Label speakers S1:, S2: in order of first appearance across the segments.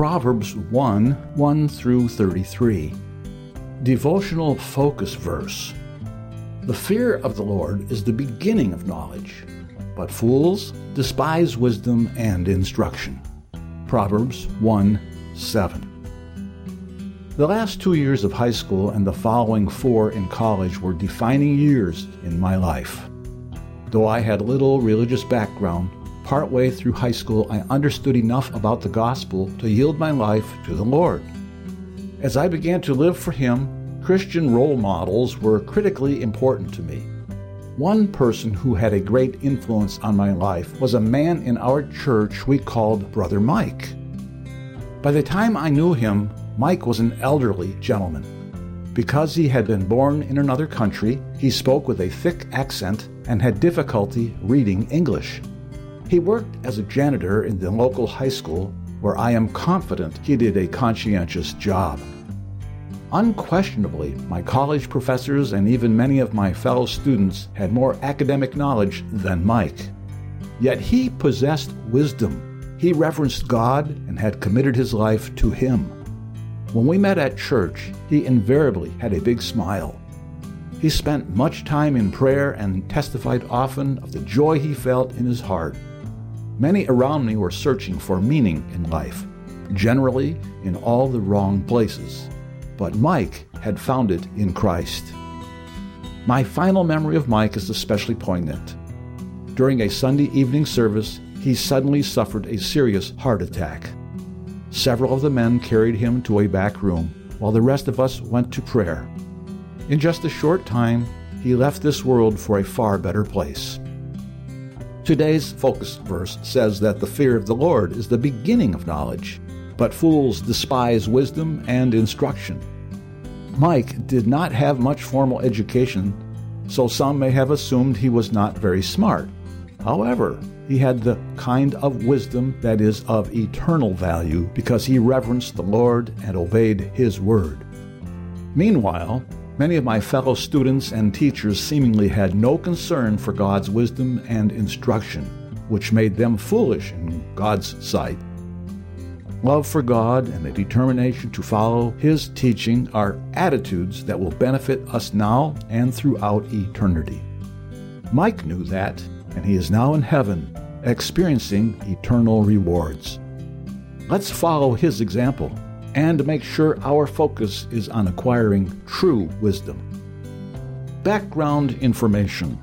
S1: Proverbs 1 1 through 33. Devotional focus verse The fear of the Lord is the beginning of knowledge, but fools despise wisdom and instruction. Proverbs 1 7. The last two years of high school and the following four in college were defining years in my life. Though I had little religious background, partway through high school I understood enough about the gospel to yield my life to the Lord. As I began to live for Him, Christian role models were critically important to me. One person who had a great influence on my life was a man in our church we called Brother Mike. By the time I knew him, Mike was an elderly gentleman. Because he had been born in another country, he spoke with a thick accent and had difficulty reading English. He worked as a janitor in the local high school, where I am confident he did a conscientious job. Unquestionably, my college professors and even many of my fellow students had more academic knowledge than Mike. Yet he possessed wisdom. He reverenced God and had committed his life to Him. When we met at church, he invariably had a big smile. He spent much time in prayer and testified often of the joy he felt in his heart. Many around me were searching for meaning in life, generally in all the wrong places. But Mike had found it in Christ. My final memory of Mike is especially poignant. During a Sunday evening service, he suddenly suffered a serious heart attack. Several of the men carried him to a back room, while the rest of us went to prayer. In just a short time, he left this world for a far better place. Today's focus verse says that the fear of the Lord is the beginning of knowledge, but fools despise wisdom and instruction. Mike did not have much formal education, so some may have assumed he was not very smart. However, he had the kind of wisdom that is of eternal value because he reverenced the Lord and obeyed His word. Meanwhile, many of my fellow students and teachers seemingly had no concern for God's wisdom and instruction, which made them foolish in God's sight. Love for God and the determination to follow His teaching are attitudes that will benefit us now and throughout eternity. Mike knew that, and he is now in heaven experiencing eternal rewards. Let's follow his example and make sure our focus is on acquiring true wisdom. Background information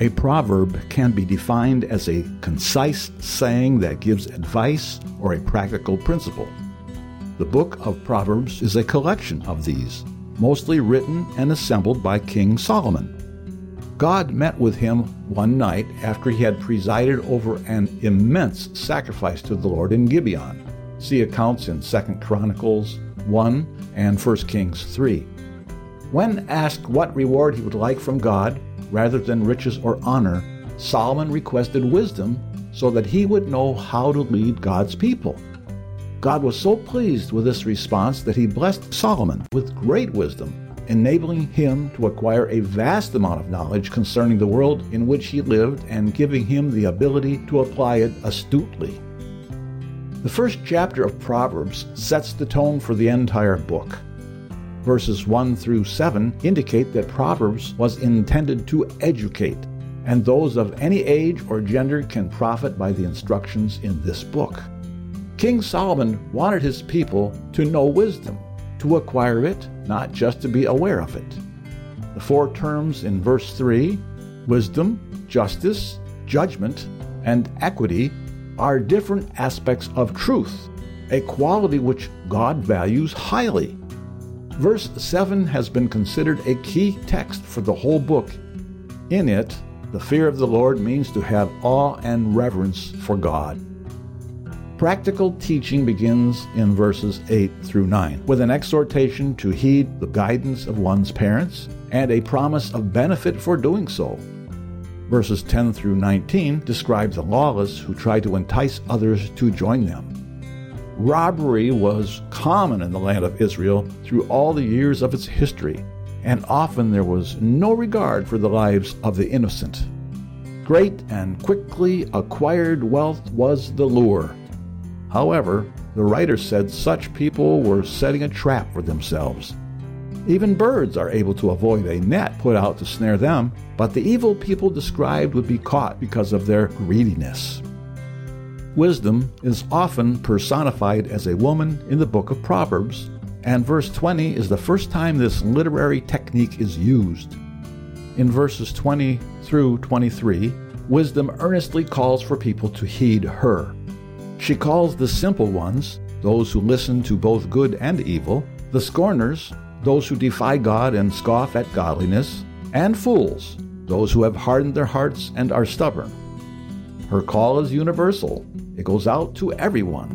S1: A proverb can be defined as a concise saying that gives advice or a practical principle. The book of Proverbs is a collection of these, mostly written and assembled by King Solomon. God met with him one night after he had presided over an immense sacrifice to the Lord in Gibeon. See accounts in 2 Chronicles 1 and 1 Kings 3. When asked what reward he would like from God, rather than riches or honor, Solomon requested wisdom so that he would know how to lead God's people. God was so pleased with this response that he blessed Solomon with great wisdom enabling him to acquire a vast amount of knowledge concerning the world in which he lived and giving him the ability to apply it astutely. The first chapter of Proverbs sets the tone for the entire book. Verses 1 through 7 indicate that Proverbs was intended to educate, and those of any age or gender can profit by the instructions in this book. King Solomon wanted his people to know wisdom, to acquire it, not just to be aware of it. The four terms in verse 3 wisdom, justice, judgment, and equity are different aspects of truth, a quality which God values highly. Verse 7 has been considered a key text for the whole book. In it, the fear of the Lord means to have awe and reverence for God. Practical teaching begins in verses 8 through 9 with an exhortation to heed the guidance of one's parents and a promise of benefit for doing so. Verses 10 through 19 describe the lawless who try to entice others to join them. Robbery was common in the land of Israel through all the years of its history, and often there was no regard for the lives of the innocent. Great and quickly acquired wealth was the lure, However, The writer said such people were setting a trap for themselves. Even birds are able to avoid a net put out to snare them, but the evil people described would be caught because of their greediness. Wisdom is often personified as a woman in the book of Proverbs, and verse 20 is the first time this literary technique is used. In verses 20 through 23, wisdom earnestly calls for people to heed her. She calls the simple ones, those who listen to both good and evil, the scorners, those who defy God and scoff at godliness, and fools, those who have hardened their hearts and are stubborn. Her call is universal, it goes out to everyone.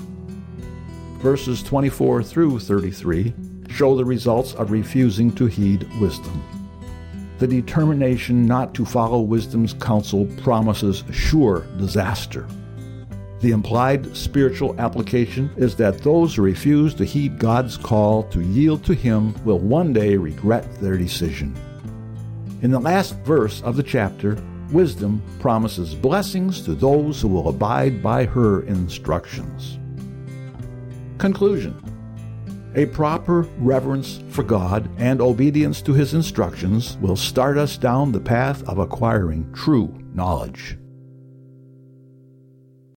S1: Verses 24 through 33 show the results of refusing to heed wisdom. The determination not to follow wisdom's counsel promises sure disaster. The implied spiritual application is that those who refuse to heed God's call to yield to Him will one day regret their decision. In the last verse of the chapter, wisdom promises blessings to those who will abide by her instructions. Conclusion A proper reverence for God and obedience to His instructions will start us down the path of acquiring true knowledge.